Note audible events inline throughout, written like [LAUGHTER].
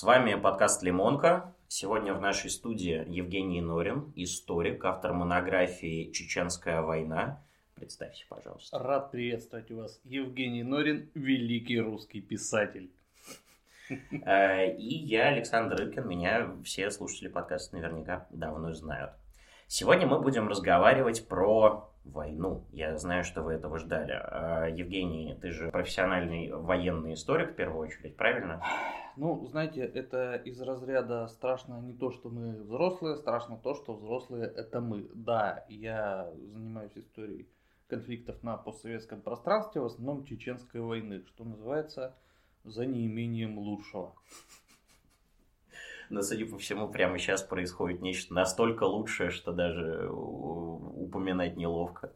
С вами подкаст «Лимонка». Сегодня в нашей студии Евгений Норин, историк, автор монографии «Чеченская война». Представьте, пожалуйста. Рад приветствовать вас. Евгений Норин, великий русский писатель. Э, и я, Александр Рыкин. Меня все слушатели подкаста наверняка давно знают. Сегодня мы будем разговаривать про войну. Я знаю, что вы этого ждали. А, Евгений, ты же профессиональный военный историк в первую очередь, правильно? Ну, знаете, это из разряда страшно не то, что мы взрослые, страшно то, что взрослые это мы. Да, я занимаюсь историей конфликтов на постсоветском пространстве, в основном чеченской войны, что называется за неимением лучшего. Но, судя по всему, прямо сейчас происходит нечто настолько лучшее, что даже упоминать неловко.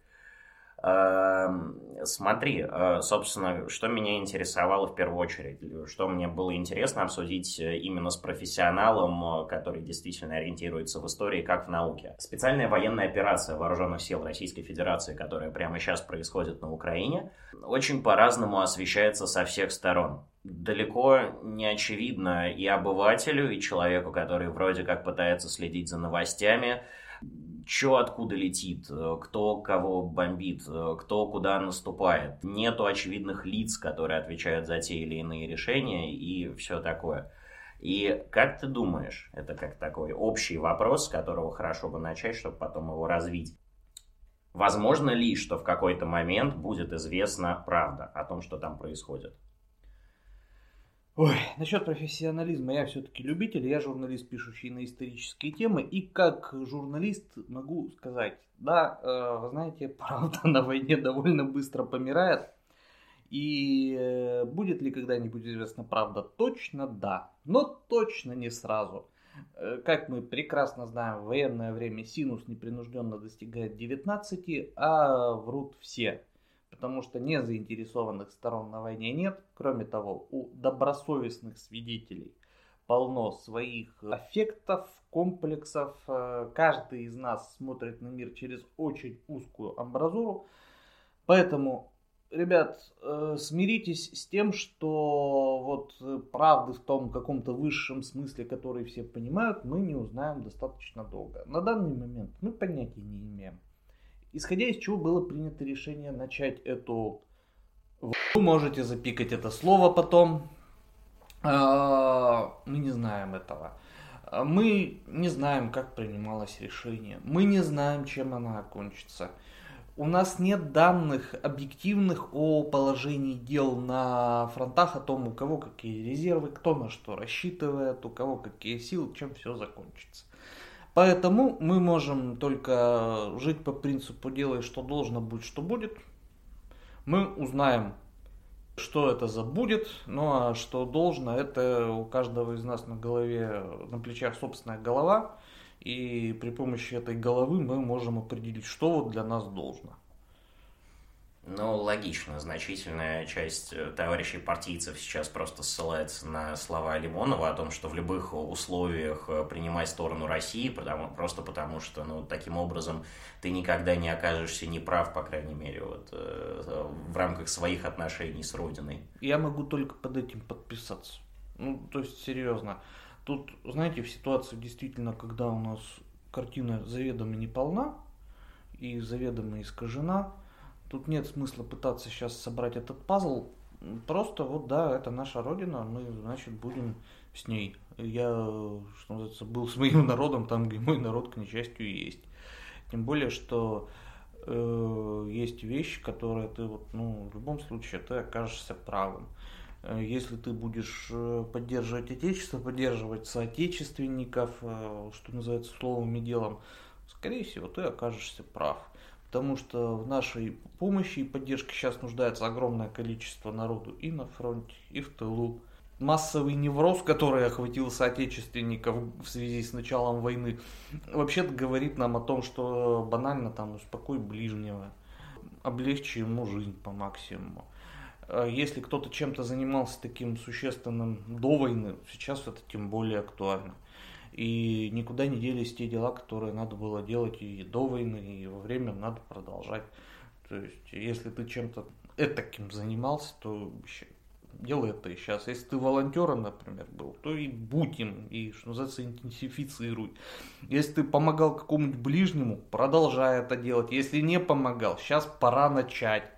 Смотри, э, собственно, что меня интересовало в первую очередь, что мне было интересно обсудить э, именно с профессионалом, э, который действительно ориентируется в истории, как в науке. Специальная военная операция Вооруженных сил Российской Федерации, которая прямо сейчас происходит на Украине, очень по-разному освещается со всех сторон. Далеко не очевидно и обывателю, и человеку, который вроде как пытается следить за новостями, что откуда летит, кто кого бомбит, кто куда наступает. Нету очевидных лиц, которые отвечают за те или иные решения и все такое. И как ты думаешь, это как такой общий вопрос, с которого хорошо бы начать, чтобы потом его развить. Возможно ли, что в какой-то момент будет известна правда о том, что там происходит? Ой, насчет профессионализма я все-таки любитель, я журналист, пишущий на исторические темы, и как журналист могу сказать, да, э, вы знаете, [LAUGHS] правда на войне довольно быстро помирает, и э, будет ли когда-нибудь известна правда? Точно да, но точно не сразу. Э, как мы прекрасно знаем, в военное время синус непринужденно достигает 19, а врут все потому что не заинтересованных сторон на войне нет. Кроме того, у добросовестных свидетелей полно своих аффектов, комплексов. Э, каждый из нас смотрит на мир через очень узкую амбразуру. Поэтому, ребят, э, смиритесь с тем, что вот э, правды в том каком-то высшем смысле, который все понимают, мы не узнаем достаточно долго. На данный момент мы понятия не имеем. Исходя из чего было принято решение начать эту... Вы можете запикать это слово потом. А, мы не знаем этого. Мы не знаем, как принималось решение. Мы не знаем, чем она окончится. У нас нет данных объективных о положении дел на фронтах, о том, у кого какие резервы, кто на что рассчитывает, у кого какие силы, чем все закончится. Поэтому мы можем только жить по принципу «делай, что должно, будь, что будет». Мы узнаем, что это за будет, ну а что должно, это у каждого из нас на голове, на плечах собственная голова. И при помощи этой головы мы можем определить, что вот для нас должно. Ну, логично. Значительная часть э, товарищей партийцев сейчас просто ссылается на слова Лимонова о том, что в любых условиях э, принимай сторону России, потому, просто потому что, ну, таким образом ты никогда не окажешься неправ, по крайней мере, вот, э, в рамках своих отношений с Родиной. Я могу только под этим подписаться. Ну, то есть, серьезно. Тут, знаете, в ситуации действительно, когда у нас картина заведомо не полна и заведомо искажена, Тут нет смысла пытаться сейчас собрать этот пазл. Просто вот да, это наша родина, мы, значит, будем с ней. Я, что называется, был с моим народом там, где мой народ, к несчастью, есть. Тем более, что э, есть вещи, которые ты вот, ну, в любом случае, ты окажешься правым. Э, если ты будешь э, поддерживать отечество, поддерживать соотечественников, э, что называется, словом и делом, скорее всего, ты окажешься прав потому что в нашей помощи и поддержке сейчас нуждается огромное количество народу и на фронте, и в тылу. Массовый невроз, который охватил соотечественников в связи с началом войны, вообще-то говорит нам о том, что банально там успокой ближнего, облегчи ему жизнь по максимуму. А если кто-то чем-то занимался таким существенным до войны, сейчас это тем более актуально. И никуда не делись те дела, которые надо было делать и до войны, и во время надо продолжать. То есть, если ты чем-то этаким занимался, то делай это и сейчас. Если ты волонтером, например, был, то и будь им, и, что называется, интенсифицируй. Если ты помогал какому-нибудь ближнему, продолжай это делать. Если не помогал, сейчас пора начать.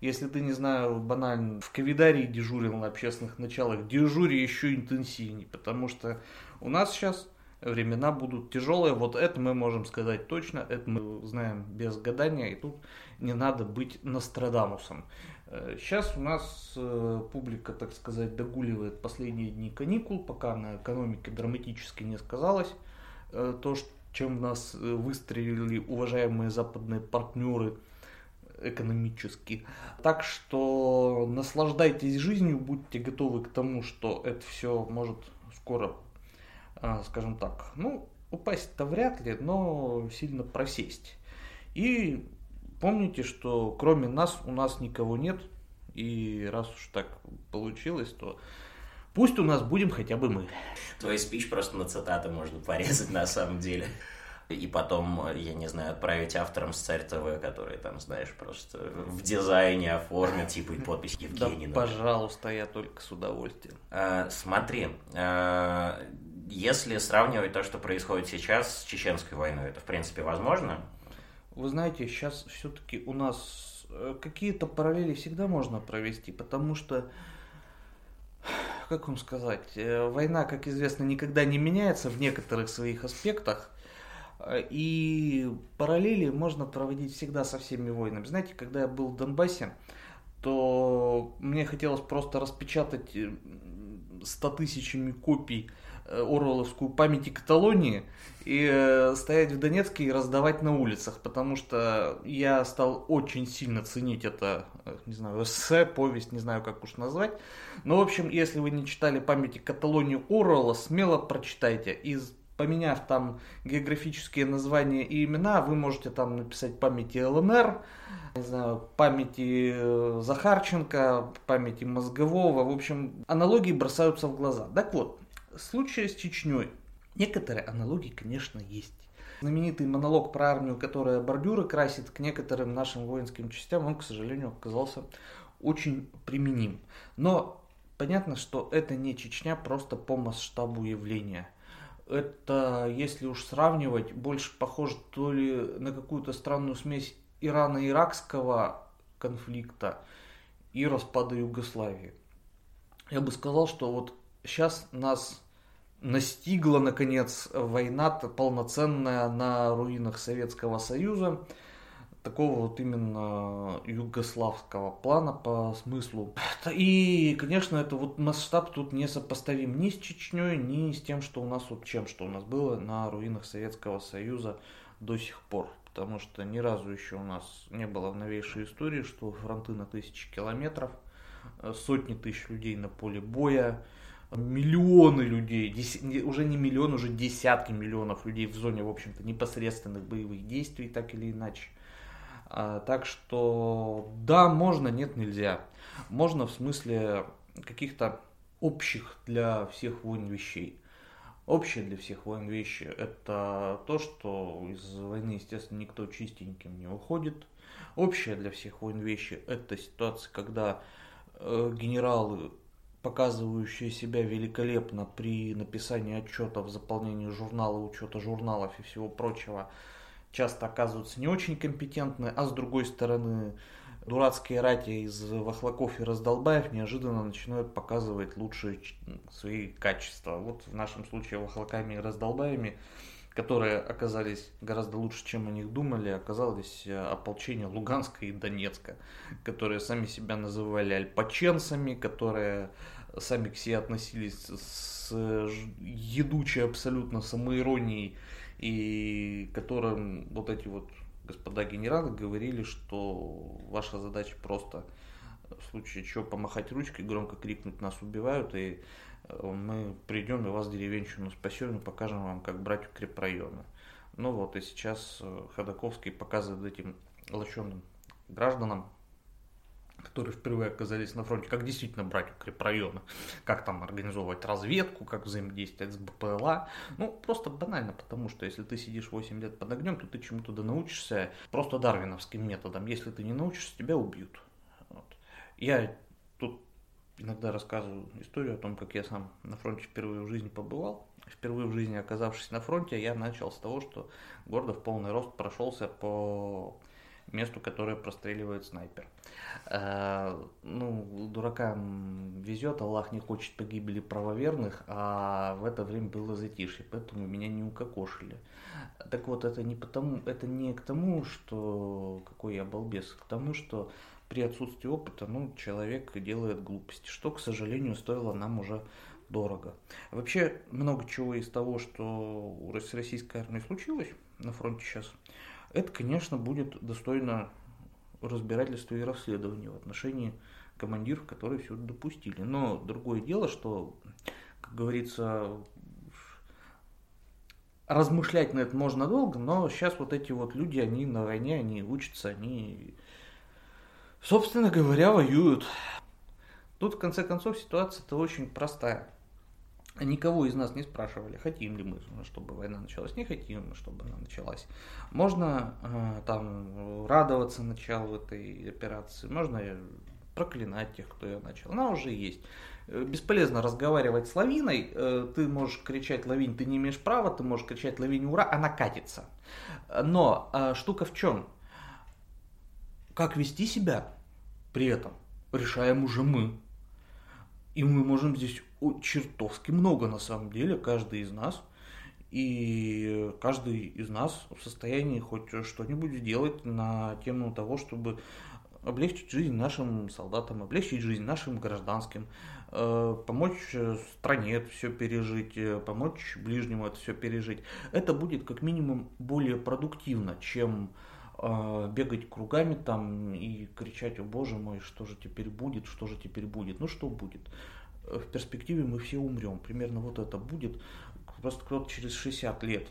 Если ты, не знаю, банально в ковидарии дежурил на общественных началах, дежури еще интенсивнее, потому что у нас сейчас времена будут тяжелые. Вот это мы можем сказать точно, это мы знаем без гадания, и тут не надо быть Нострадамусом. Сейчас э, у нас э, публика, так сказать, догуливает последние дни каникул, пока на экономике драматически не сказалось. Э, то, чем нас выстрелили уважаемые западные партнеры экономически. Так что наслаждайтесь жизнью, будьте готовы к тому, что это все может скоро скажем так, ну, упасть-то вряд ли, но сильно просесть. И помните, что кроме нас у нас никого нет, и раз уж так получилось, то пусть у нас будем хотя бы мы. Твой спич просто на цитаты можно порезать на самом деле. И потом, я не знаю, отправить авторам с Царь ТВ, которые там, знаешь, просто в дизайне оформят, типа и подпись Евгений. Да, пожалуйста, я только с удовольствием. А, смотри, а, если сравнивать то, что происходит сейчас с чеченской войной, это в принципе возможно? Вы знаете, сейчас все-таки у нас э, какие-то параллели всегда можно провести, потому что, как вам сказать, э, война, как известно, никогда не меняется в некоторых своих аспектах. Э, и параллели можно проводить всегда со всеми войнами. Знаете, когда я был в Донбассе, то мне хотелось просто распечатать 100 тысячами копий Э, Орвеловскую память и Каталонии и э, стоять в Донецке и раздавать на улицах, потому что я стал очень сильно ценить это, э, не знаю, эссе, повесть, не знаю, как уж назвать. Но, в общем, если вы не читали памяти Каталонии Орвелла, смело прочитайте. И поменяв там географические названия и имена, вы можете там написать памяти ЛНР, не знаю, памяти Захарченко, памяти Мозгового. В общем, аналогии бросаются в глаза. Так вот, случае с Чечней некоторые аналогии, конечно, есть. Знаменитый монолог про армию, которая бордюры красит к некоторым нашим воинским частям, он, к сожалению, оказался очень применим. Но понятно, что это не Чечня просто по масштабу явления. Это, если уж сравнивать, больше похоже то ли на какую-то странную смесь Ирано-Иракского конфликта и распада Югославии. Я бы сказал, что вот сейчас нас настигла, наконец, война полноценная на руинах Советского Союза, такого вот именно югославского плана по смыслу. И, конечно, это вот масштаб тут не сопоставим ни с Чечней, ни с тем, что у нас вот чем, что у нас было на руинах Советского Союза до сих пор. Потому что ни разу еще у нас не было в новейшей истории, что фронты на тысячи километров, сотни тысяч людей на поле боя, миллионы людей, уже не миллион, уже десятки миллионов людей в зоне, в общем-то, непосредственных боевых действий, так или иначе. А, так что да, можно, нет, нельзя. Можно в смысле каких-то общих для всех войн вещей. Общее для всех войн вещи – это то, что из войны, естественно, никто чистеньким не уходит. Общее для всех войн вещи – это ситуация, когда э, генералы показывающие себя великолепно при написании отчетов, заполнении журнала, учета журналов и всего прочего, часто оказываются не очень компетентны, а с другой стороны, дурацкие рати из вахлаков и раздолбаев неожиданно начинают показывать лучшие свои качества. Вот в нашем случае вахлаками и раздолбаями которые оказались гораздо лучше, чем о них думали, оказалось э, ополчение Луганска и Донецка, которые сами себя называли альпаченцами, которые сами к себе относились с едучей абсолютно самоиронией, и которым вот эти вот господа генералы говорили, что ваша задача просто в случае чего помахать ручкой, громко крикнуть «нас убивают», и э, мы придем и вас деревенщину спасем и покажем вам, как брать укрепрайоны. Ну вот, и сейчас э, Ходаковский показывает этим лощенным гражданам, которые впервые оказались на фронте, как действительно брать укрепрайоны, как там организовывать разведку, как взаимодействовать с БПЛА. Ну, просто банально, потому что если ты сидишь 8 лет под огнем, то ты чему-то да научишься просто дарвиновским методом. Если ты не научишься, тебя убьют. Вот. Я тут иногда рассказываю историю о том, как я сам на фронте впервые в жизни побывал. Впервые в жизни оказавшись на фронте, я начал с того, что гордо в полный рост прошелся по месту, которое простреливает снайпер. Э, ну, дуракам везет, Аллах не хочет погибели правоверных, а в это время было затишье, поэтому меня не укокошили. Так вот, это не потому, это не к тому, что какой я балбес, а к тому, что при отсутствии опыта, ну, человек делает глупости, что, к сожалению, стоило нам уже дорого. Вообще, много чего из того, что с российской армией случилось на фронте сейчас, это, конечно, будет достойно разбирательства и расследования в отношении командиров, которые все допустили. Но другое дело, что, как говорится, размышлять на это можно долго, но сейчас вот эти вот люди, они на войне, они учатся, они, собственно говоря, воюют. Тут, в конце концов, ситуация-то очень простая. Никого из нас не спрашивали, хотим ли мы, чтобы война началась, не хотим, чтобы она началась. Можно э, там радоваться началу этой операции, можно проклинать тех, кто ее начал. Она уже есть. Э, бесполезно разговаривать с лавиной. Э, ты можешь кричать лавинь, ты не имеешь права, ты можешь кричать лавинь, ура, она катится. Но э, штука в чем? Как вести себя при этом решаем уже мы. И мы можем здесь чертовски много на самом деле, каждый из нас. И каждый из нас в состоянии хоть что-нибудь сделать на тему того, чтобы облегчить жизнь нашим солдатам, облегчить жизнь нашим гражданским, э, помочь стране это все пережить, э, помочь ближнему это все пережить. Это будет как минимум более продуктивно, чем бегать кругами там и кричать, о боже мой, что же теперь будет, что же теперь будет, ну что будет. В перспективе мы все умрем, примерно вот это будет, просто кто-то через 60 лет,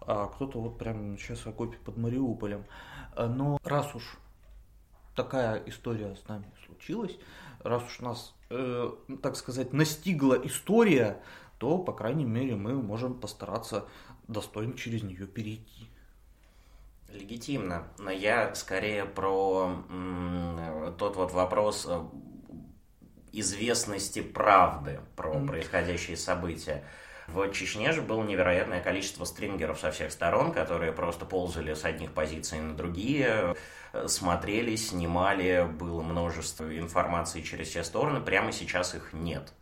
а кто-то вот прямо сейчас в окопе под Мариуполем. Но раз уж такая история с нами случилась, раз уж нас, э, так сказать, настигла история, то, по крайней мере, мы можем постараться достойно через нее перейти. Легитимно, но я скорее про тот вот вопрос э, известности правды про mm. происходящие события. В Чечне же было невероятное количество стрингеров со всех сторон, которые просто ползали с одних позиций на другие, смотрели, снимали, было множество информации через все стороны, прямо сейчас их нет.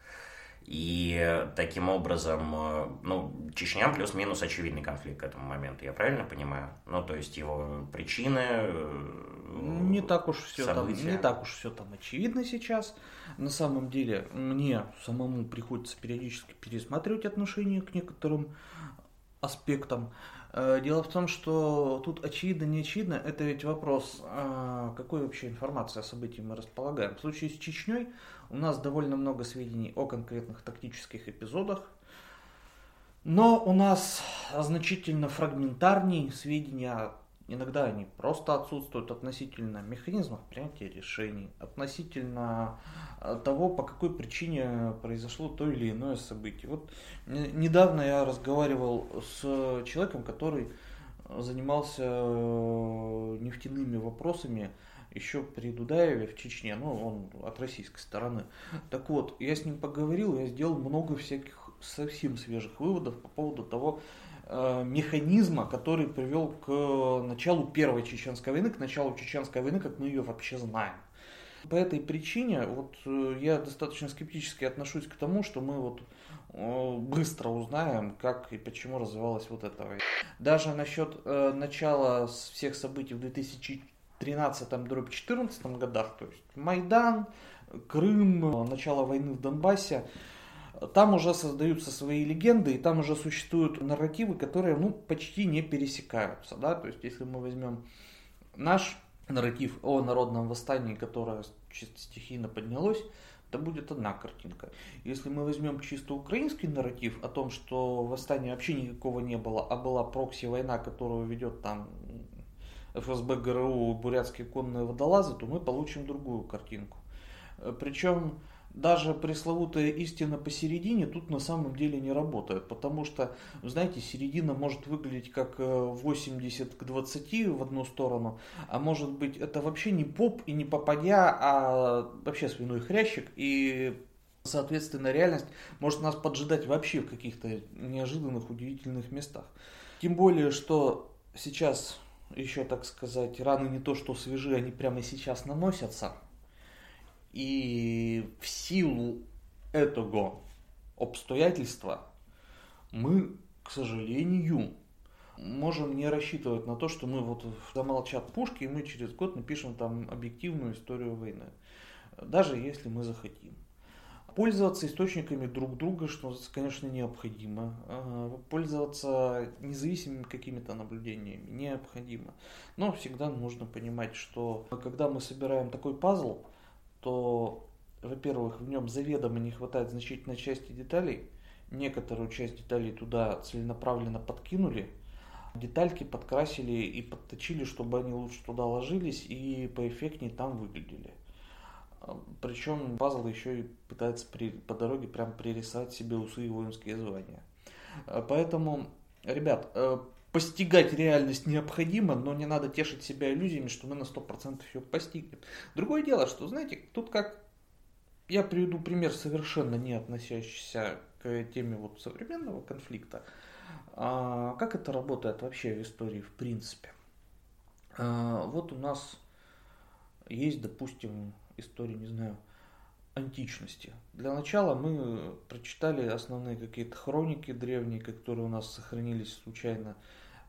И таким образом, э, ну, Чечня плюс-минус очевидный конфликт к этому моменту, я правильно понимаю? Ну, то есть его причины, э, не так уж все там, не так уж все там очевидно сейчас. На самом деле, мне самому приходится периодически пересматривать отношение к некоторым аспектам. Э, дело в том, что тут очевидно, не очевидно, это ведь вопрос, а, какой вообще информации о событии мы располагаем. В случае с Чечней у нас довольно много сведений о конкретных тактических эпизодах, но у нас значительно фрагментарнее сведения Иногда они просто отсутствуют относительно механизмов принятия решений, относительно э, того, по какой причине произошло то или иное событие. Вот недавно я разговаривал с человеком, который занимался э, нефтяными вопросами еще при Дудаеве в Чечне, ну, он от российской стороны. Так вот, я с ним поговорил, я сделал много всяких совсем свежих выводов по поводу того, механизма, который привел к началу Первой Чеченской войны, к началу Чеченской войны, как мы ее вообще знаем. По этой причине вот э, я достаточно скептически отношусь к тому, что мы вот э, быстро узнаем, как и почему развивалась вот эта война. Даже насчет начала всех событий в 2013-2014 годах, то есть Майдан, Крым, начало войны в Донбассе, там уже создаются свои легенды, и там уже существуют нарративы, которые ну, почти не пересекаются. Да? То есть, если мы возьмем наш нарратив о народном восстании, которое чисто стихийно поднялось, это будет одна картинка. Если мы возьмем чисто украинский нарратив о том, что восстания вообще никакого не было, а была прокси-война, которую ведет там ФСБ, ГРУ, бурятские конные водолазы, то мы получим другую картинку. Причем даже пресловутая истина посередине тут на самом деле не работает, потому что, знаете, середина может выглядеть как 80 э, к 20 в одну сторону, а может быть это вообще не поп и не попадя, а вообще свиной хрящик, и соответственно реальность может нас поджидать вообще в каких-то неожиданных, удивительных местах. Тем более, что сейчас еще, так сказать, раны не то что свежие, они прямо сейчас наносятся – и в силу этого обстоятельства мы, к сожалению, можем не рассчитывать на то, что мы вот замолчат пушки, и мы через год напишем там объективную историю войны. Даже если мы захотим. Пользоваться источниками друг друга, что, конечно, необходимо. А, пользоваться независимыми какими-то наблюдениями необходимо. Но всегда нужно понимать, что когда мы собираем такой пазл, то, во-первых, в нем заведомо не хватает значительной части деталей. Некоторую часть деталей туда целенаправленно подкинули, детальки подкрасили и подточили, чтобы они лучше туда ложились и поэффектнее там выглядели. Причем пазл еще и пытается при, по дороге прям пририсовать себе усы и воинские звания. Поэтому, ребят, э, постигать реальность необходимо, но не надо тешить себя иллюзиями, что мы на 100% ее постигнем. Другое дело, что, знаете, тут как... Я приведу пример, совершенно не относящийся к теме вот современного конфликта. А, как это работает вообще в истории в принципе? А, вот у нас есть, допустим, история, не знаю, античности. Для начала мы прочитали основные какие-то хроники древние, которые у нас сохранились случайно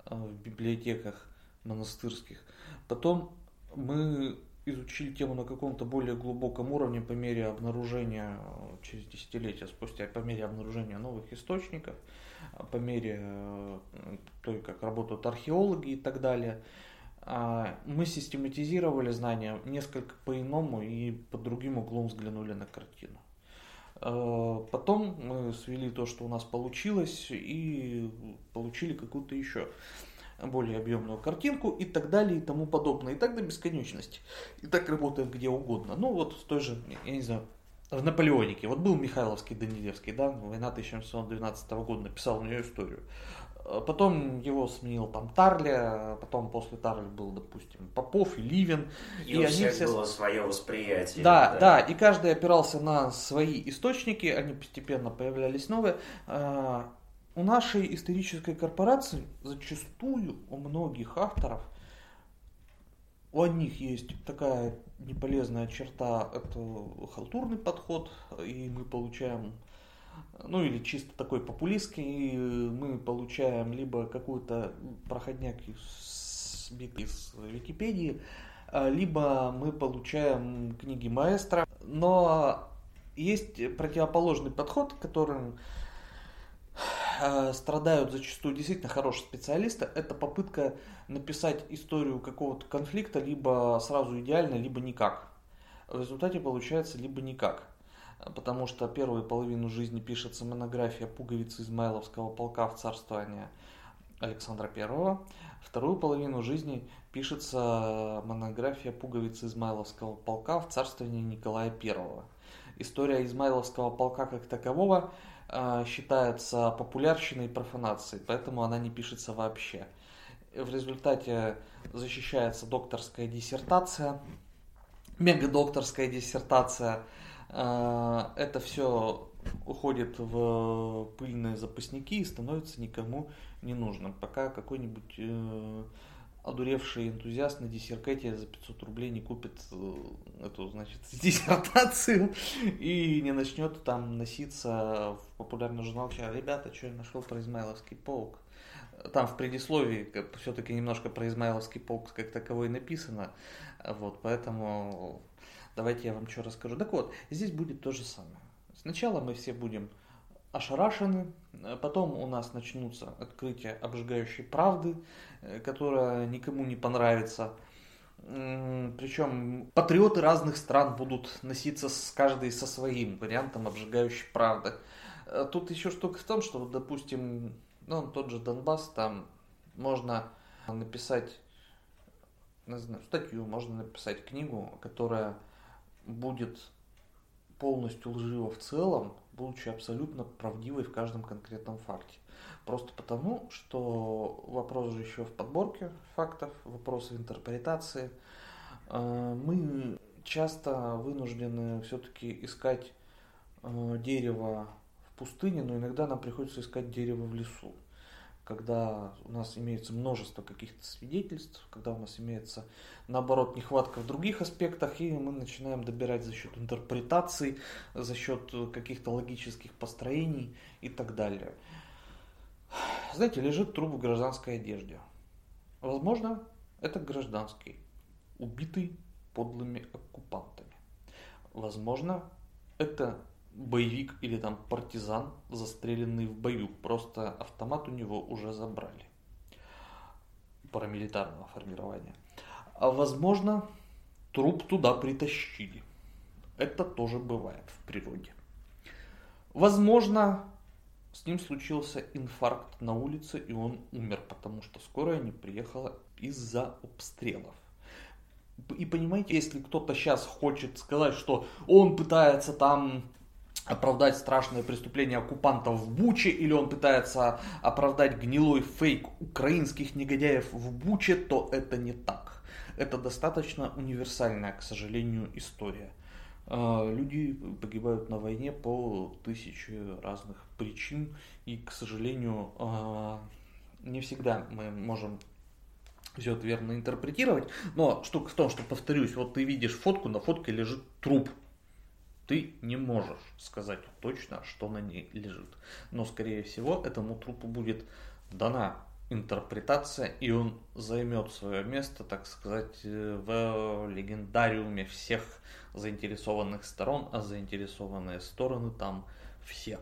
в библиотеках монастырских. Потом мы изучили тему на каком-то более глубоком уровне по мере обнаружения э, через десятилетия спустя, по мере обнаружения новых источников, э, по мере той, как работают археологи и так далее. А мы систематизировали знания несколько по-иному и под другим углом взглянули на картину. Потом мы свели то, что у нас получилось, и получили какую-то еще более объемную картинку и так далее и тому подобное. И так до бесконечности. И так работает где угодно. Ну вот в той же, я не знаю, в Наполеонике. Вот был Михайловский Данилевский, да, война 1712 года, написал у нее историю. А потом его сменил там Тарля, потом после Тарля был, допустим, Попов и Ливен. И, и у всех все... было свое восприятие. Да, да, да, и каждый опирался на свои источники, они постепенно появлялись новые. А, у нашей исторической корпорации зачастую у многих авторов у одних есть такая неполезная черта, это халтурный подход, и мы получаем, ну или чисто такой популистский, мы получаем либо какую-то проходняк сбитый из Википедии, либо мы получаем книги маэстро. Но есть противоположный подход, которым Э, страдают зачастую действительно хорошие специалисты, это попытка написать историю какого-то конфликта либо сразу идеально, либо никак. В результате получается либо никак. Потому что первую половину жизни пишется монография пуговицы Измайловского полка в царствование Александра I. Вторую половину жизни пишется монография пуговицы Измайловского полка в царствование Николая I. История Измайловского полка как такового а, считается популярщиной и профанацией, поэтому она не пишется вообще. В результате защищается докторская диссертация, мегадокторская диссертация. А, это все уходит в пыльные запасники и становится никому не нужным, пока какой-нибудь э, одуревший энтузиаст на диссеркете за 500 рублей не купит э, эту, значит, [LAUGHS] диссертацию и не начнет там носиться в популярный журнал, ребята, что я нашел про Измайловский полк. Там в предисловии все-таки немножко про Измайловский полк как таковой написано, вот, поэтому давайте я вам что расскажу. Так вот, здесь будет то же самое. Сначала мы все будем ошарашены. Потом у нас начнутся открытия обжигающей правды, э, которая никому не понравится. Причем патриоты разных стран будут носиться с каждой со своим вариантом обжигающей правды. Э, тут еще штука в том, что, вот, допустим, ну, тот же Донбасс, там можно написать не знаю, статью, можно написать книгу, которая будет полностью лжива в целом, будучи абсолютно правдивой в каждом конкретном факте. Просто потому, что вопрос же еще в подборке фактов, вопрос в интерпретации. Э, мы часто вынуждены все-таки искать э, дерево в пустыне, но иногда нам приходится искать дерево в лесу когда у нас имеется множество каких-то свидетельств, когда у нас имеется, наоборот, нехватка в других аспектах, и мы начинаем добирать за счет интерпретаций, за счет каких-то логических построений и так далее. Знаете, лежит труп в гражданской одежде. Возможно, это гражданский, убитый подлыми оккупантами. Возможно, это боевик или там партизан, застреленный в бою. Просто автомат у него уже забрали. Парамилитарного формирования. А возможно, труп туда притащили. Это тоже бывает в природе. Возможно, с ним случился инфаркт на улице, и он умер, потому что скорая не приехала из-за обстрелов. И понимаете, если кто-то сейчас хочет сказать, что он пытается там оправдать страшное преступление оккупантов в Буче, или он пытается оправдать гнилой фейк украинских негодяев в Буче, то это не так. Это достаточно универсальная, к сожалению, история. А, люди погибают на войне по тысяче разных причин, и, к сожалению, а, не всегда мы можем все это верно интерпретировать. Но штука в том, что, повторюсь, вот ты видишь фотку, на фотке лежит труп ты не можешь сказать точно, что на ней лежит. Но, скорее всего, этому трупу будет дана интерпретация, и он займет свое место, так сказать, в легендариуме всех заинтересованных сторон, а заинтересованные стороны там все.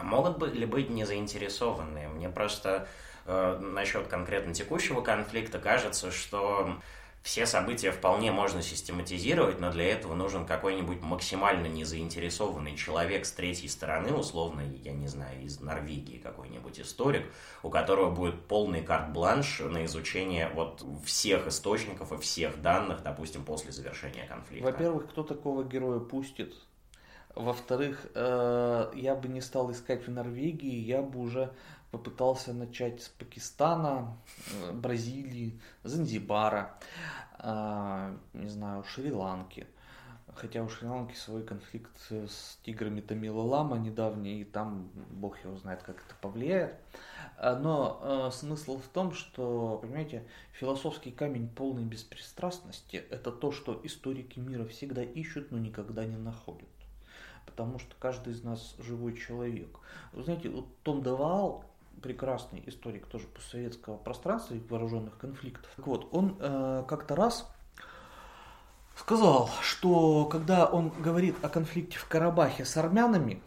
Могут ли быть не заинтересованные? Мне просто э, насчет конкретно текущего конфликта кажется, что все события вполне можно систематизировать, но для этого нужен какой-нибудь максимально незаинтересованный человек с третьей стороны, условно, я не знаю, из Норвегии какой-нибудь историк, у которого будет полный карт-бланш на изучение вот всех источников и всех данных, допустим, после завершения конфликта. Во-первых, кто такого героя пустит? Во-вторых, э, я бы не стал искать в Норвегии, я бы уже попытался начать с Пакистана, э, Бразилии, Занзибара, э, не знаю, Шри-Ланки. Хотя у Шри-Ланки свой конфликт с тиграми Тамила Лама недавний, и там бог его знает, как это повлияет. Э, но э, смысл в том, что, понимаете, философский камень полной беспристрастности – это то, что историки мира всегда ищут, но никогда не находят. Потому что каждый из нас живой человек. Вы знаете, вот Том Деваал, прекрасный историк тоже постсоветского пространства и вооруженных конфликтов. Так вот, он э, как-то раз сказал, что когда он говорит о конфликте в Карабахе с армянами,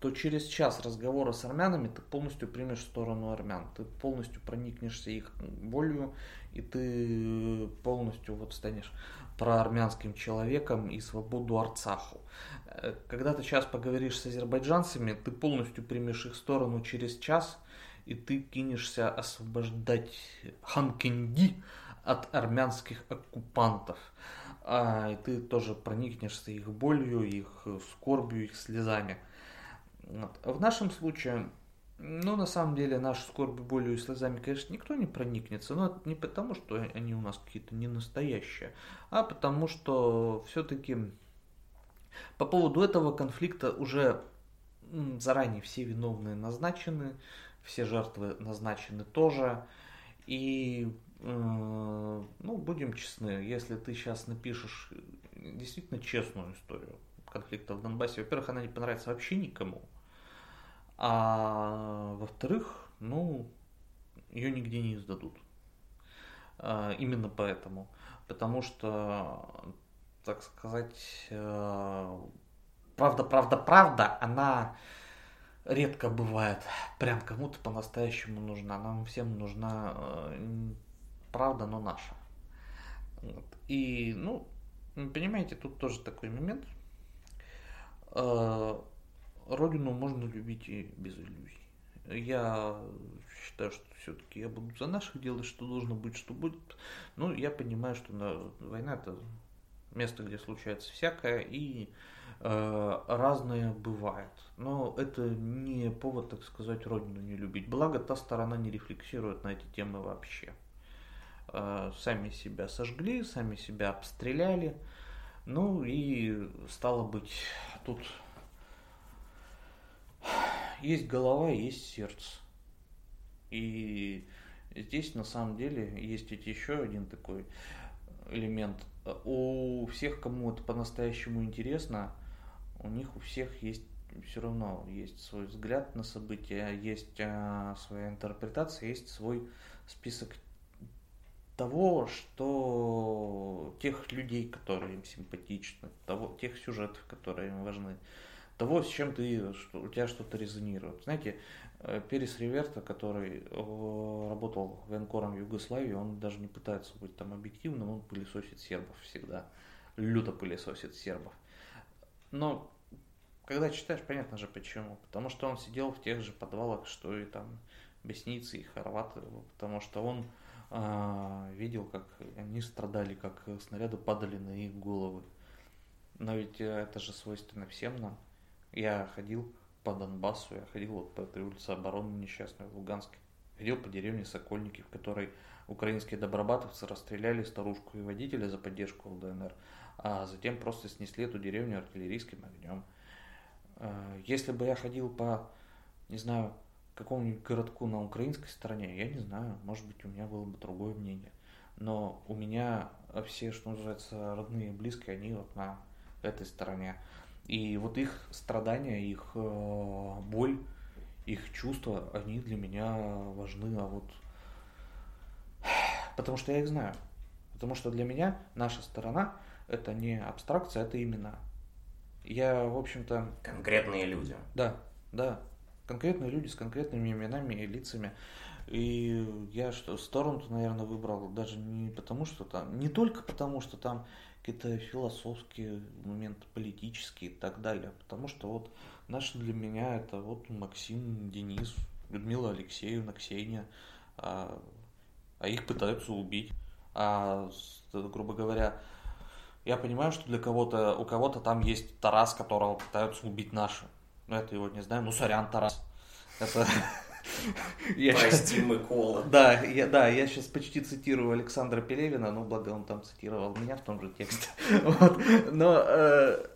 то через час разговора с армянами ты полностью примешь сторону армян, ты полностью проникнешься их болью, и ты полностью вот станешь проармянским человеком и свободу Арцаху. Э, когда ты сейчас поговоришь с азербайджанцами, ты полностью примешь их сторону через час, и ты кинешься освобождать Ханкинди от армянских оккупантов. А, и ты тоже проникнешься их болью, их скорбью, их слезами. Вот. В нашем случае, ну, на самом деле, нашу скорбь, болью и слезами, конечно, никто не проникнется, но это не потому, что они у нас какие-то не настоящие, а потому что все-таки по поводу этого конфликта уже заранее все виновные назначены, все жертвы назначены тоже. И, э, ну, будем честны, если ты сейчас напишешь действительно честную историю конфликта в Донбассе, во-первых, она не понравится вообще никому, а во-вторых, ну, ее нигде не издадут. А, именно поэтому. Потому что, так сказать, э, правда, правда, правда, она редко бывает прям кому-то по-настоящему нужна. Нам всем нужна э, правда, но наша. Вот. И, ну, понимаете, тут тоже такой момент. Э, родину можно любить и без иллюзий. Я считаю, что все-таки я буду за наших делать, что должно быть, что будет. Ну, я понимаю, что на, война это место, где случается всякое, и Э, разное бывает. Но это не повод, так сказать, родину не любить. Благо, та сторона не рефлексирует на эти темы вообще. Э, сами себя сожгли, сами себя обстреляли. Ну и стало быть, тут есть голова, есть сердце. И здесь на самом деле есть ведь еще один такой элемент. У всех, кому это по-настоящему интересно, у них у всех есть все равно есть свой взгляд на события, есть а, своя интерпретация, есть свой список того, что тех людей, которые им симпатичны, того, тех сюжетов, которые им важны, того, с чем ты, что у тебя что-то резонирует. Знаете, э, Перес Реверта, который э, работал военкором в Югославии, он даже не пытается быть там объективным, он пылесосит сербов всегда, люто пылесосит сербов. Но когда читаешь, понятно же почему. Потому что он сидел в тех же подвалах, что и там бесницы и хорваты. Потому что он э, видел, как они страдали, как снаряды падали на их головы. Но ведь это же свойственно всем нам. Я ходил по Донбассу, я ходил вот по этой улице обороны несчастной в Луганске. Ходил по деревне Сокольники, в которой украинские добробатовцы расстреляли старушку и водителя за поддержку ЛДНР, а затем просто снесли эту деревню артиллерийским огнем. Э, если бы я ходил по, не знаю, какому-нибудь городку на украинской стороне, я не знаю, может быть, у меня было бы другое мнение. Но у меня все, что называется, родные и близкие, они вот на этой стороне. И вот их страдания, их э, боль, их чувства, они для меня важны, а вот [SIGHS] потому что я их знаю. Потому что для меня наша сторона это не абстракция, это имена. Я, в общем-то... Конкретные люди. Да, да. Конкретные люди с конкретными именами и лицами. И я что, сторону, наверное, выбрал даже не потому, что там, не только потому, что там какие-то философские моменты, политические и так далее, а потому что вот наши для меня это вот Максим, Денис, Людмила Алексеевна, Ксения, а, а их пытаются убить. А, грубо говоря, я понимаю, что для кого-то, у кого-то там есть Тарас, которого пытаются убить наши. Но это его не знаю. Ну, сорян, Тарас. Это... [LAUGHS] Я Прости, сейчас... Микола. Да, я, да, я сейчас почти цитирую Александра Пелевина, но благо он там цитировал меня в том же тексте. [LAUGHS] Вот. Но, э,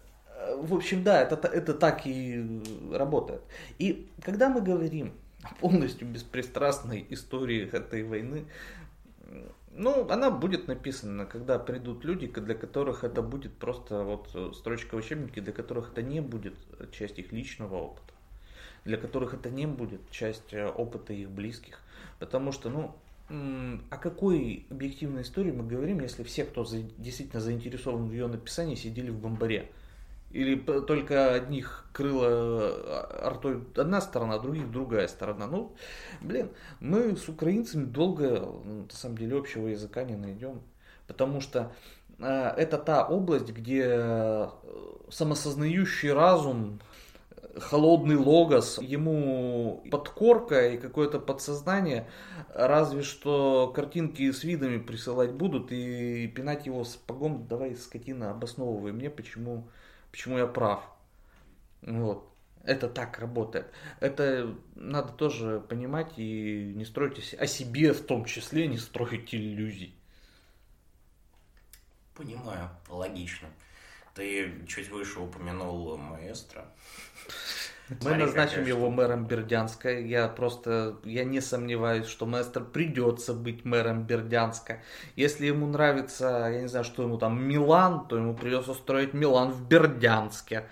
в общем, да, это, это так и работает. И когда мы говорим о полностью беспристрастной истории этой войны, ну, она будет написана, когда придут люди, для которых это будет просто вот э, строчка в учебнике, для которых это не будет часть их личного опыта, для которых это не будет часть э, опыта их близких. Потому что, ну, о какой объективной истории мы говорим, если все, кто действительно заинтересован в ее написании, сидели в бомбаре? Или только одних крыло а, артой одна сторона, а других другая сторона. Ну, блин, мы с украинцами долго, на самом деле, общего языка не найдем. Потому что э, это та область, где э, самосознающий разум, холодный логос, ему подкорка и какое-то подсознание, разве что картинки с видами присылать будут и пинать его с погом, давай, скотина, обосновывай мне, почему почему я прав. Вот. Это так работает. Это надо тоже понимать и не строить о себе в том числе, не строить иллюзий. Понимаю, логично. Ты чуть выше упомянул маэстро. Мы назначим его мэром Бердянска. Я просто, я не сомневаюсь, что маэстро придется быть мэром Бердянска. Если ему нравится, я не знаю, что ему там, Милан, то ему придется строить Милан в Бердянске.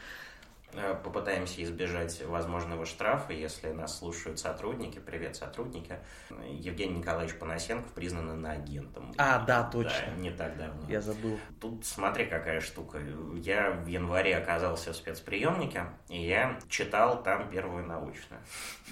Э, попытаемся избежать возможного штрафа, если нас слушают сотрудники. Привет, сотрудники. Евгений Николаевич Панасенков признан иноагентом. А, да, точно. Да, не так давно. Я забыл. Тут смотри, какая штука. Я в январе оказался в спецприемнике, и я читал там первую научную.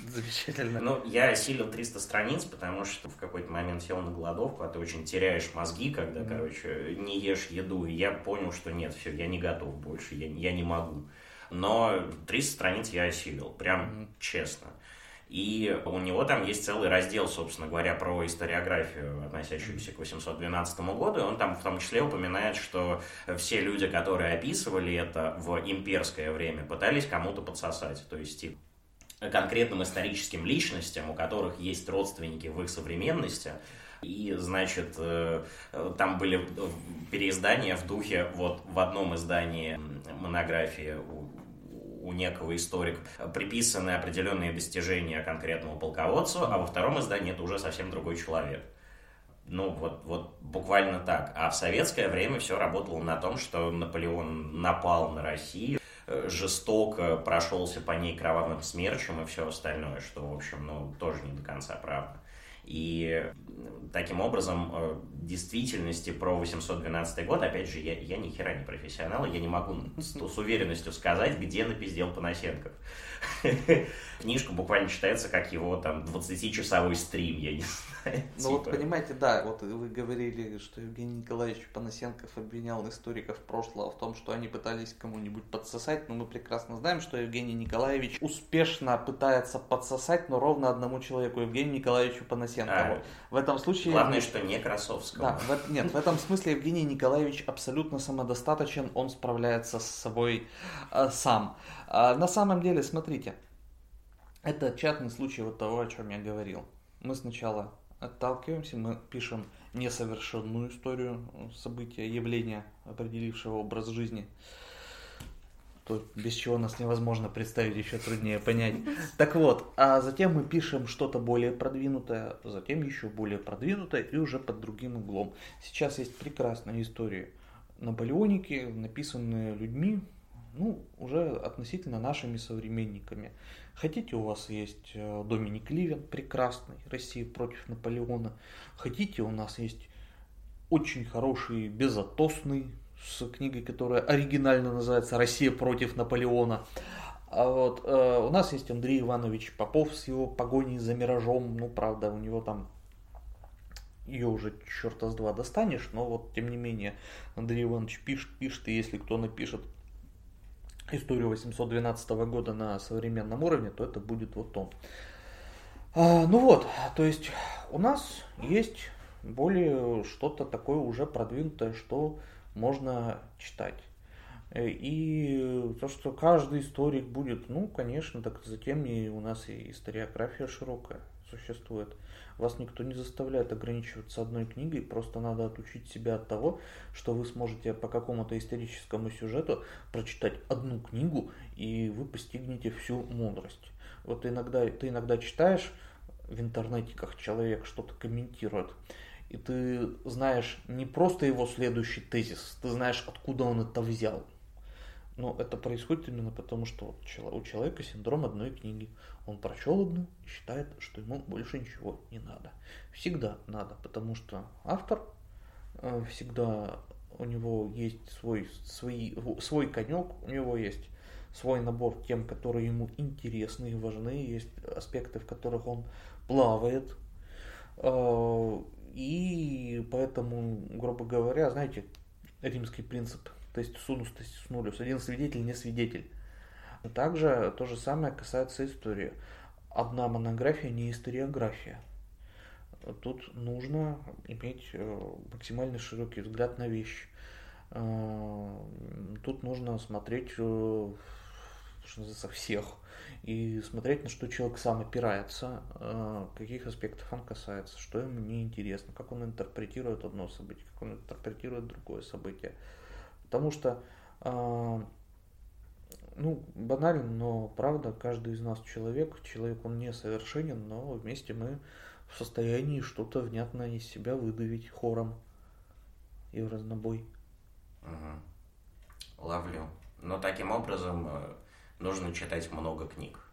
Замечательно. Ну, я осилил 300 страниц, потому что в какой-то момент сел на голодовку, а ты очень теряешь мозги, когда, mm. короче, не ешь еду, и я понял, что нет, все, я не готов больше, я, я не могу но 300 страниц я осилил, прям mm-hmm. честно. И у него там есть целый раздел, собственно говоря, про историографию, относящуюся к 812 году. И он там в том числе упоминает, что все люди, которые описывали это в имперское время, пытались кому-то подсосать. То есть, типа, конкретным историческим личностям, у которых есть родственники в их современности, и, значит, э, там были переиздания в духе, вот в одном издании монографии у некого историка приписаны определенные достижения конкретному полководцу, а во втором издании это уже совсем другой человек. Ну, вот, вот буквально так. А в советское время все работало на том, что Наполеон напал на Россию, э, жестоко прошелся по ней кровавым смерчем и все остальное, что, в общем, ну, тоже не до конца правда. И таким образом, э, действительности про 812 год, опять же, я, я ни хера не профессионал, я не могу с, с уверенностью сказать, где напиздел Панасенков. [LAUGHS] Книжка буквально читается как его там 20-часовой стрим, я не знаю. [LAUGHS] Ну типа. вот понимаете, да, вот вы говорили, что Евгений Николаевич Панасенков обвинял историков прошлого в том, что они пытались кому-нибудь подсосать, но мы прекрасно знаем, что Евгений Николаевич успешно пытается подсосать, но ровно одному человеку, Евгению Николаевичу Панасенкову. А, в этом случае... Главное, что не Красовскому. Да, в, нет, в этом смысле Евгений Николаевич абсолютно самодостаточен, он справляется с собой э, сам. А на самом деле, смотрите, это частный случай вот того, о чем я говорил. Мы сначала отталкиваемся, мы пишем несовершенную историю события, явления, определившего образ жизни. То, без чего нас невозможно представить, еще труднее понять. Так вот, а затем мы пишем что-то более продвинутое, затем еще более продвинутое и уже под другим углом. Сейчас есть прекрасные истории Наполеоники, написанные людьми, ну, уже относительно нашими современниками. Хотите, у вас есть э, Доминик Ливен, прекрасный, Россия против Наполеона. Хотите, у нас есть очень хороший Безотосный, с книгой, которая оригинально называется «Россия против Наполеона». А вот, э, у нас есть Андрей Иванович Попов с его погоней за миражом. Ну, правда, у него там ее уже черта с два достанешь, но вот тем не менее Андрей Иванович пишет, пишет, и если кто напишет историю 812 года на современном уровне, то это будет вот он. А, ну вот, то есть у нас есть более что-то такое уже продвинутое, что можно читать. И то, что каждый историк будет, ну, конечно, так затем и у нас и историография широкая существует. Вас никто не заставляет ограничиваться одной книгой, просто надо отучить себя от того, что вы сможете по какому-то историческому сюжету прочитать одну книгу, и вы постигнете всю мудрость. Вот иногда ты иногда читаешь в интернете, как человек что-то комментирует, и ты знаешь не просто его следующий тезис, ты знаешь, откуда он это взял. Но это происходит именно потому, что у человека синдром одной книги. Он прочел одну и считает, что ему больше ничего не надо. Всегда надо, потому что автор э, всегда у него есть свой, свои, свой конек, у него есть свой набор тем, которые ему интересны и важны, есть аспекты, в которых он плавает. Э, и поэтому, грубо говоря, знаете, римский принцип – то есть сунус тестис Один свидетель не свидетель. Также то же самое касается истории. Одна монография не историография. Тут нужно иметь э, максимально широкий взгляд на вещи. Э, тут нужно смотреть, э, что называется, всех. И смотреть, на что человек сам опирается, каких аспектов он касается, что ему не интересно, как он интерпретирует одно событие, как он интерпретирует другое событие. Потому что, э, ну, банально, но правда, каждый из нас человек, человек он не совершенен, но вместе мы в состоянии что-то внятное из себя выдавить хором и в разнобой. Угу. Ловлю. Но таким образом э, нужно читать много книг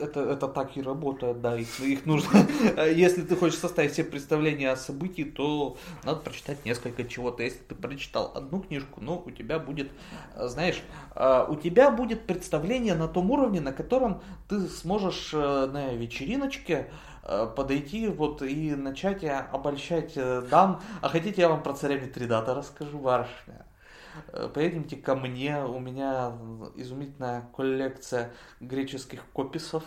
это, это так и работает, да, их, их нужно, [LAUGHS] если ты хочешь составить себе представление о событии, то надо прочитать несколько чего-то. Если ты прочитал одну книжку, ну, у тебя будет, знаешь, а, у тебя будет представление на том уровне, на котором ты сможешь э, на вечериночке э, подойти вот и начать обольщать э, дам. А хотите, я вам про царя Митридата расскажу, барышня? Э, поедемте ко мне, у меня изумительная коллекция греческих кописов.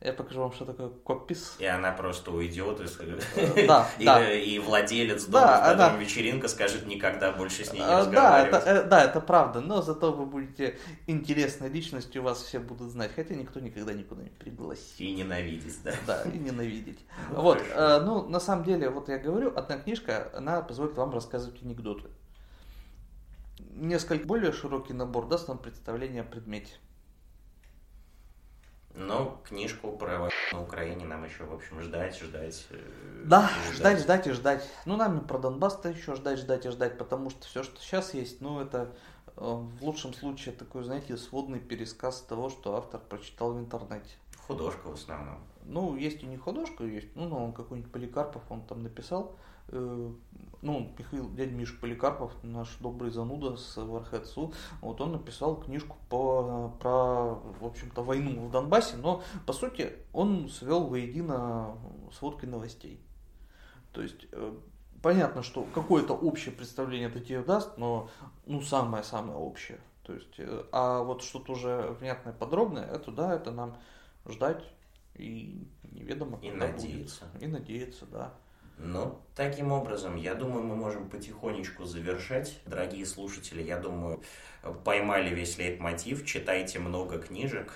Я покажу вам, что такое копис. И она просто уйдет, [LAUGHS] и, да, и, да. и владелец дома, да, в котором она... вечеринка, скажет никогда больше с ней не да, разговаривать. Это, э, да, это правда, но зато вы будете интересной личностью, вас все будут знать, хотя никто никогда никуда не пригласит. И ненавидеть, да. Да, и ненавидеть. Ну, вот, э, ну, на самом деле, вот я говорю, одна книжка, она позволит вам рассказывать анекдоты. Несколько более широкий набор даст вам представление о предмете. Но книжку про на Украине нам еще, в общем, ждать, ждать. Э, да, ждать, ждать и ждать. Ну, нам и про Донбасс-то еще ждать, ждать и ждать, потому что все, что сейчас есть, ну, это э, в лучшем случае такой, знаете, сводный пересказ того, что автор прочитал в интернете. Художка в основном. Ну, есть и не художка, есть, ну, он какой-нибудь Поликарпов, он там написал. Э, ну, Михаил, дядя Миша Поликарпов, наш добрый зануда с Вархетсу, вот он написал книжку по, про, в общем-то, войну в Донбассе, но, по сути, он свел воедино сводкой новостей. То есть, э, понятно, что какое-то общее представление это тебе даст, но, ну, самое-самое общее. То есть, э, а вот что-то уже внятное, подробное, это да, это нам ждать и неведомо. И надеяться. Будет. И надеяться, да. Ну, таким образом, я думаю, мы можем потихонечку завершать. Дорогие слушатели, я думаю, поймали весь лейтмотив, читайте много книжек.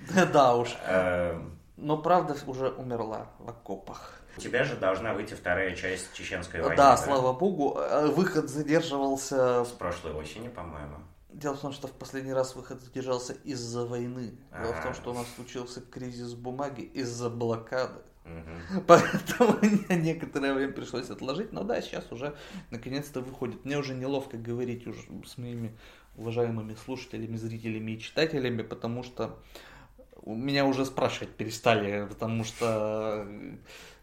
[LAUGHS] Да уж. Эм. Но правда уже умерла в окопах. У тебя же должна выйти вторая часть чеченской войны. Да, слава богу. Э, выход задерживался... С прошлой осени, по-моему. Дело в том, что в последний раз выход задержался из-за войны. Дело в том, что у нас случился кризис бумаги из-за блокады. Угу. Поэтому [LAUGHS] некоторое время пришлось отложить. Но да, сейчас уже наконец-то выходит. Мне уже неловко говорить уже с моими уважаемыми слушателями, зрителями и читателями, потому что меня уже спрашивать перестали, потому что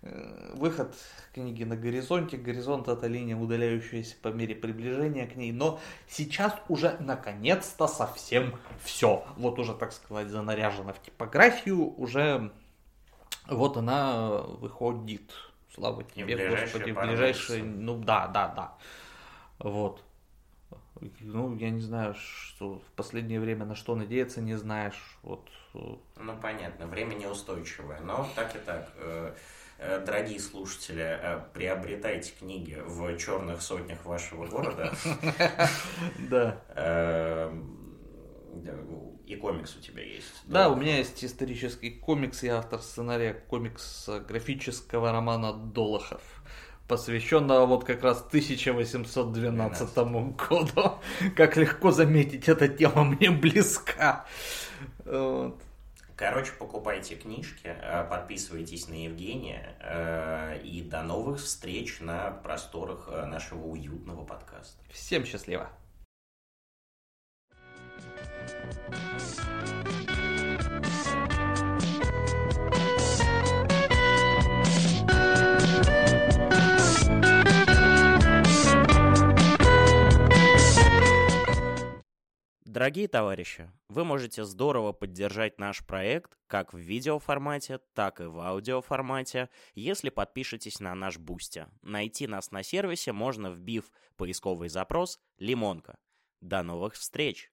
э, выход книги на горизонте, горизонт это линия, удаляющаяся по мере приближения к ней, но сейчас уже наконец-то совсем все. Вот уже, так сказать, занаряжено в типографию, уже вот она выходит. Слава тебе, Господи, в ближайшие... Ну да, да, да. Вот. Ну, я не знаю, что в последнее время на что надеяться, не знаешь. Вот. Э. Ну, понятно, время неустойчивое. Но так и так. Э, э, дорогие слушатели, приобретайте книги в черных сотнях вашего города. [LAUGHS] Да. И комикс у тебя есть. Да, у меня есть исторический комикс, я автор сценария комикс графического романа Долохов посвященного вот как раз 1812 12. году. [LAUGHS] Как легко заметить, эта тема мне близка. Вот. Короче, покупайте книжки, э, подписывайтесь на Евгения э, и до новых встреч на просторах э, нашего уютного подкаста. Всем счастливо! Дорогие товарищи, вы можете здорово поддержать наш проект как в видеоформате, так и в аудиоформате, если подпишетесь на наш Бусти. Найти нас на сервисе можно, вбив поисковый запрос «Лимонка». До новых встреч!